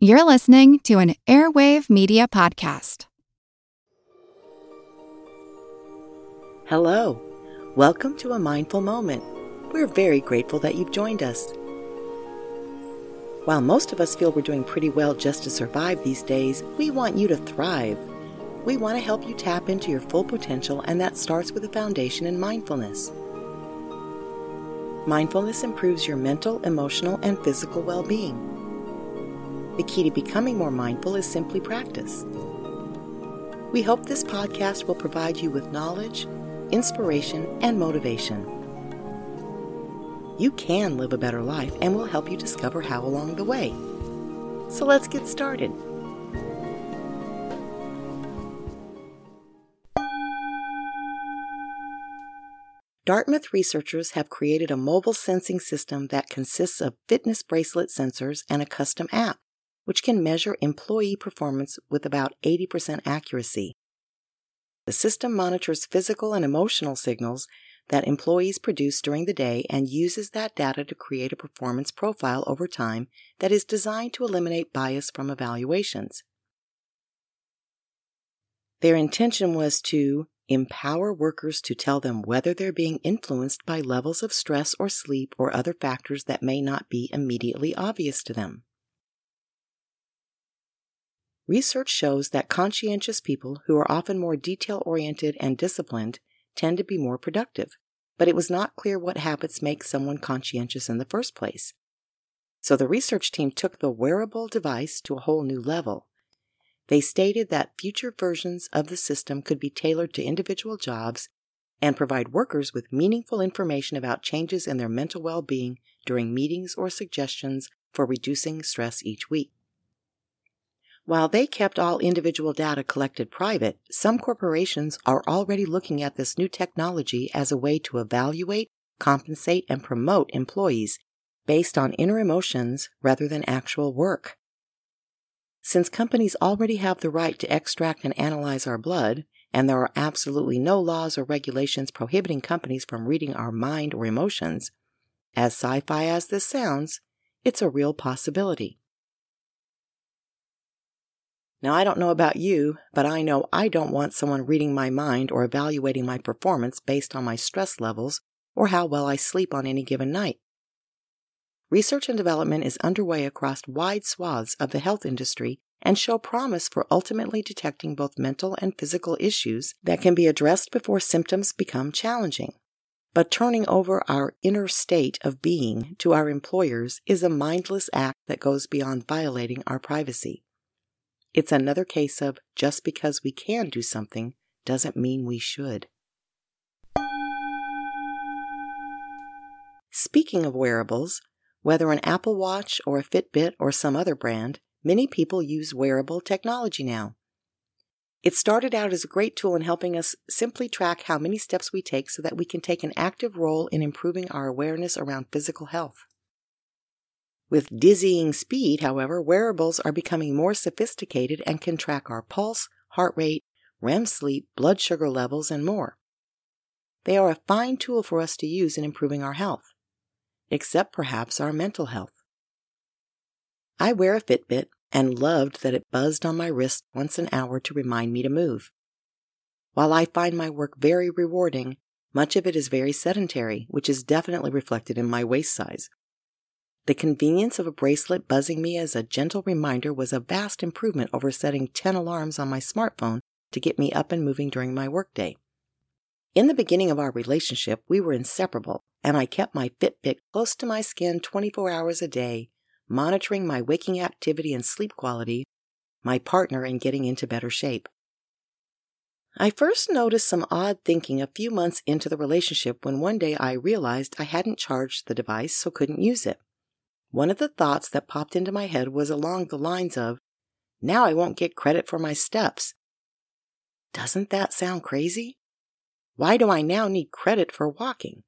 You're listening to an Airwave Media Podcast. Hello. Welcome to a mindful moment. We're very grateful that you've joined us. While most of us feel we're doing pretty well just to survive these days, we want you to thrive. We want to help you tap into your full potential, and that starts with a foundation in mindfulness. Mindfulness improves your mental, emotional, and physical well being. The key to becoming more mindful is simply practice. We hope this podcast will provide you with knowledge, inspiration, and motivation. You can live a better life and we'll help you discover how along the way. So let's get started. Dartmouth researchers have created a mobile sensing system that consists of fitness bracelet sensors and a custom app which can measure employee performance with about 80% accuracy. The system monitors physical and emotional signals that employees produce during the day and uses that data to create a performance profile over time that is designed to eliminate bias from evaluations. Their intention was to empower workers to tell them whether they're being influenced by levels of stress or sleep or other factors that may not be immediately obvious to them. Research shows that conscientious people who are often more detail oriented and disciplined tend to be more productive, but it was not clear what habits make someone conscientious in the first place. So the research team took the wearable device to a whole new level. They stated that future versions of the system could be tailored to individual jobs and provide workers with meaningful information about changes in their mental well being during meetings or suggestions for reducing stress each week. While they kept all individual data collected private, some corporations are already looking at this new technology as a way to evaluate, compensate, and promote employees based on inner emotions rather than actual work. Since companies already have the right to extract and analyze our blood, and there are absolutely no laws or regulations prohibiting companies from reading our mind or emotions, as sci fi as this sounds, it's a real possibility. Now, I don't know about you, but I know I don't want someone reading my mind or evaluating my performance based on my stress levels or how well I sleep on any given night. Research and development is underway across wide swaths of the health industry and show promise for ultimately detecting both mental and physical issues that can be addressed before symptoms become challenging. But turning over our inner state of being to our employers is a mindless act that goes beyond violating our privacy. It's another case of just because we can do something doesn't mean we should. Speaking of wearables, whether an Apple Watch or a Fitbit or some other brand, many people use wearable technology now. It started out as a great tool in helping us simply track how many steps we take so that we can take an active role in improving our awareness around physical health. With dizzying speed, however, wearables are becoming more sophisticated and can track our pulse, heart rate, REM sleep, blood sugar levels, and more. They are a fine tool for us to use in improving our health, except perhaps our mental health. I wear a Fitbit and loved that it buzzed on my wrist once an hour to remind me to move. While I find my work very rewarding, much of it is very sedentary, which is definitely reflected in my waist size. The convenience of a bracelet buzzing me as a gentle reminder was a vast improvement over setting 10 alarms on my smartphone to get me up and moving during my workday. In the beginning of our relationship, we were inseparable, and I kept my Fitbit close to my skin 24 hours a day, monitoring my waking activity and sleep quality, my partner, and getting into better shape. I first noticed some odd thinking a few months into the relationship when one day I realized I hadn't charged the device so couldn't use it. One of the thoughts that popped into my head was along the lines of, now I won't get credit for my steps. Doesn't that sound crazy? Why do I now need credit for walking?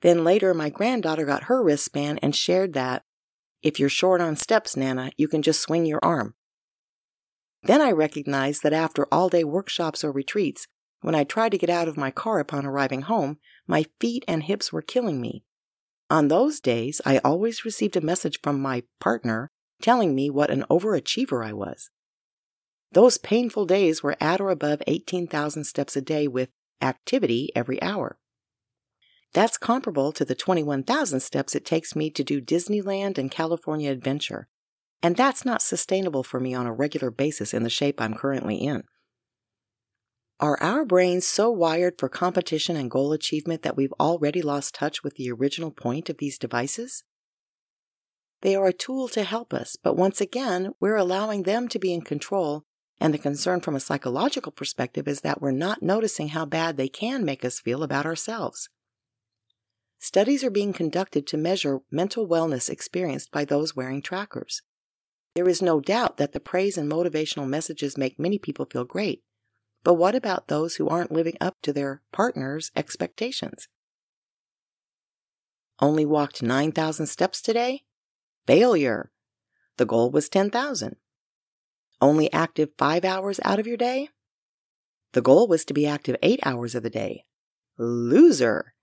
Then later, my granddaughter got her wristband and shared that if you're short on steps, Nana, you can just swing your arm. Then I recognized that after all day workshops or retreats, when I tried to get out of my car upon arriving home, my feet and hips were killing me. On those days, I always received a message from my partner telling me what an overachiever I was. Those painful days were at or above 18,000 steps a day with activity every hour. That's comparable to the 21,000 steps it takes me to do Disneyland and California Adventure, and that's not sustainable for me on a regular basis in the shape I'm currently in. Are our brains so wired for competition and goal achievement that we've already lost touch with the original point of these devices? They are a tool to help us, but once again, we're allowing them to be in control, and the concern from a psychological perspective is that we're not noticing how bad they can make us feel about ourselves. Studies are being conducted to measure mental wellness experienced by those wearing trackers. There is no doubt that the praise and motivational messages make many people feel great, but what about those who aren't living up to their partner's expectations? Only walked 9,000 steps today? Failure. The goal was 10,000. Only active five hours out of your day? The goal was to be active eight hours of the day. Loser.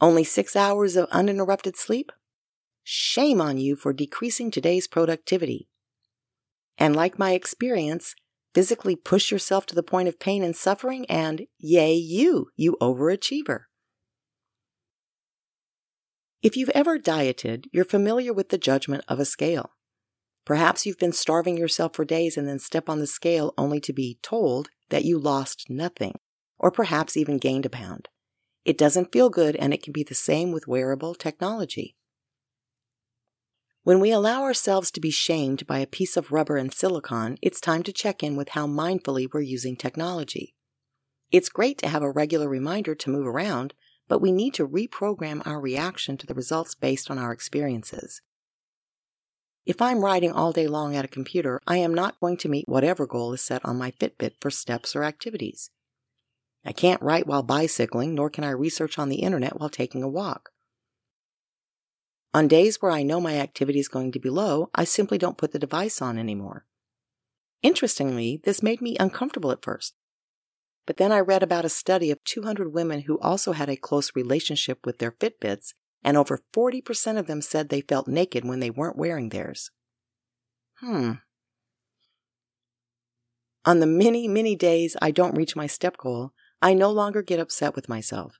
Only six hours of uninterrupted sleep? Shame on you for decreasing today's productivity. And like my experience, physically push yourself to the point of pain and suffering, and yay, you, you overachiever. If you've ever dieted, you're familiar with the judgment of a scale. Perhaps you've been starving yourself for days and then step on the scale only to be told that you lost nothing, or perhaps even gained a pound. It doesn't feel good, and it can be the same with wearable technology. When we allow ourselves to be shamed by a piece of rubber and silicon, it's time to check in with how mindfully we're using technology. It's great to have a regular reminder to move around, but we need to reprogram our reaction to the results based on our experiences. If I'm writing all day long at a computer, I am not going to meet whatever goal is set on my Fitbit for steps or activities. I can't write while bicycling, nor can I research on the internet while taking a walk. On days where I know my activity is going to be low, I simply don't put the device on anymore. Interestingly, this made me uncomfortable at first. But then I read about a study of 200 women who also had a close relationship with their Fitbits, and over 40% of them said they felt naked when they weren't wearing theirs. Hmm. On the many, many days I don't reach my step goal, I no longer get upset with myself.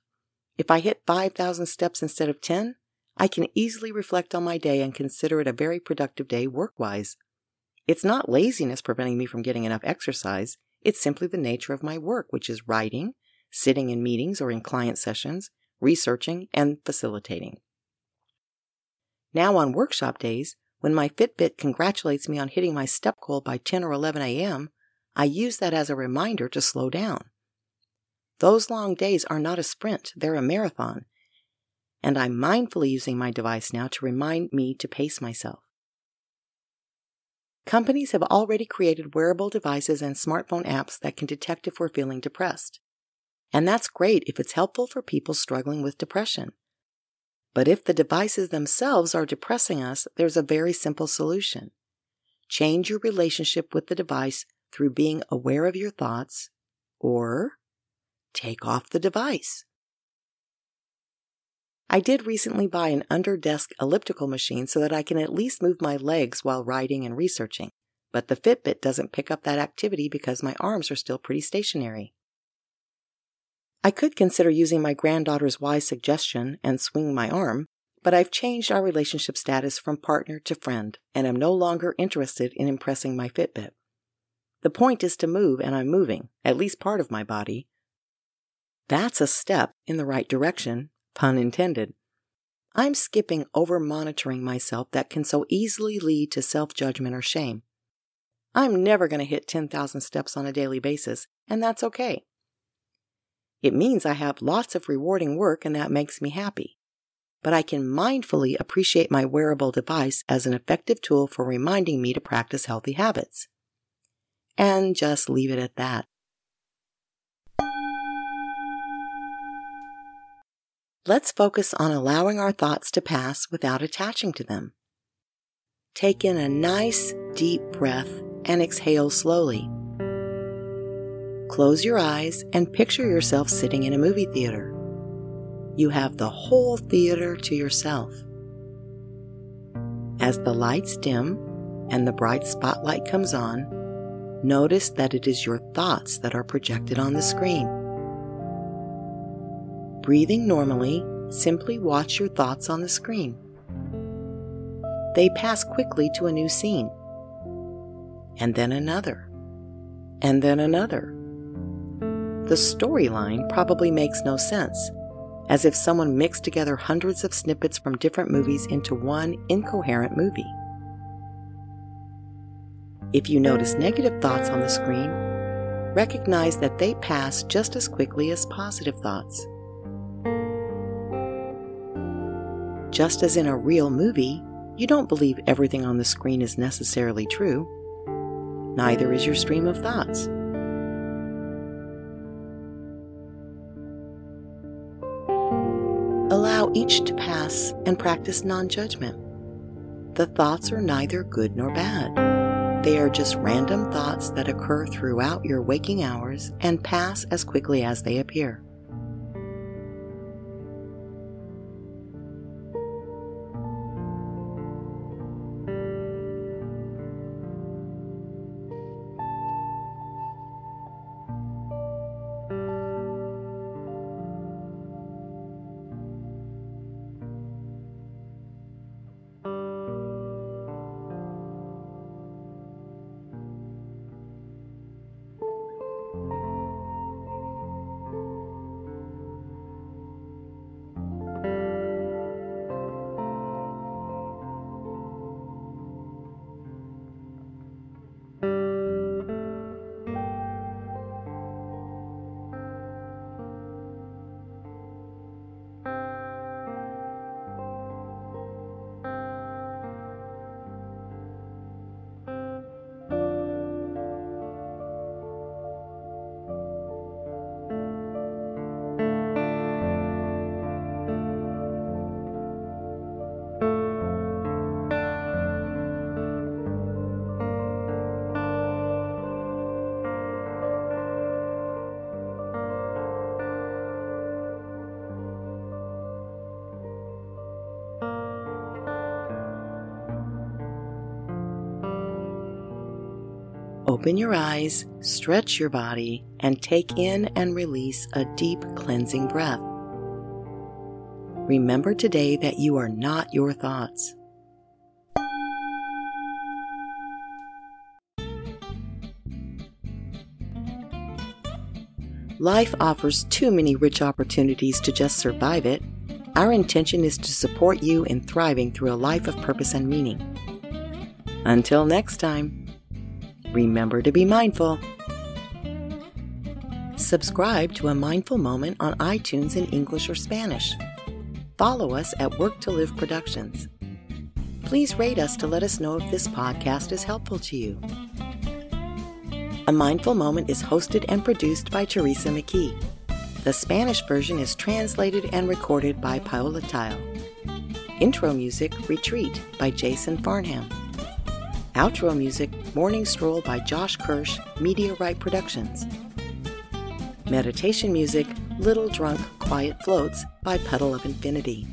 If I hit 5,000 steps instead of 10, I can easily reflect on my day and consider it a very productive day work wise. It's not laziness preventing me from getting enough exercise, it's simply the nature of my work, which is writing, sitting in meetings or in client sessions, researching, and facilitating. Now, on workshop days, when my Fitbit congratulates me on hitting my step goal by 10 or 11 a.m., I use that as a reminder to slow down. Those long days are not a sprint, they're a marathon, and I'm mindfully using my device now to remind me to pace myself. Companies have already created wearable devices and smartphone apps that can detect if we're feeling depressed. And that's great if it's helpful for people struggling with depression. But if the devices themselves are depressing us, there's a very simple solution. Change your relationship with the device through being aware of your thoughts, or take off the device. I did recently buy an under desk elliptical machine so that I can at least move my legs while writing and researching, but the Fitbit doesn't pick up that activity because my arms are still pretty stationary. I could consider using my granddaughter's wise suggestion and swing my arm, but I've changed our relationship status from partner to friend and am no longer interested in impressing my Fitbit. The point is to move, and I'm moving, at least part of my body. That's a step in the right direction, Pun intended. I'm skipping over monitoring myself that can so easily lead to self judgment or shame. I'm never going to hit 10,000 steps on a daily basis, and that's okay. It means I have lots of rewarding work, and that makes me happy. But I can mindfully appreciate my wearable device as an effective tool for reminding me to practice healthy habits. And just leave it at that. Let's focus on allowing our thoughts to pass without attaching to them. Take in a nice, deep breath and exhale slowly. Close your eyes and picture yourself sitting in a movie theater. You have the whole theater to yourself. As the lights dim, and the bright spotlight comes on, notice that it is your thoughts that are projected on the screen. Breathing normally, simply watch your thoughts on the screen. They pass quickly to a new scene, and then another, and then another. The storyline probably makes no sense, as if someone mixed together hundreds of snippets from different movies into one incoherent movie. If you notice negative thoughts on the screen, recognize that they pass just as quickly as positive thoughts. Just as in a real movie, you don't believe everything on the screen is necessarily true. Neither is your stream of thoughts. Allow each to pass and practice non judgment. The thoughts are neither good nor bad. They are just random thoughts that occur throughout your waking hours and pass as quickly as they appear. Open your eyes, stretch your body, and take in and release a deep cleansing breath. Remember today that you are not your thoughts. Life offers too many rich opportunities to just survive it. Our intention is to support you in thriving through a life of purpose and meaning. Until next time. Remember to be mindful. Subscribe to a mindful moment on iTunes in English or Spanish. Follow us at Work to Live Productions. Please rate us to let us know if this podcast is helpful to you. A Mindful Moment is hosted and produced by Teresa McKee. The Spanish version is translated and recorded by Paola Tile. Intro music Retreat by Jason Farnham. Outro music Morning Stroll by Josh Kirsch, Media Right Productions. Meditation music Little Drunk Quiet Floats by Puddle of Infinity.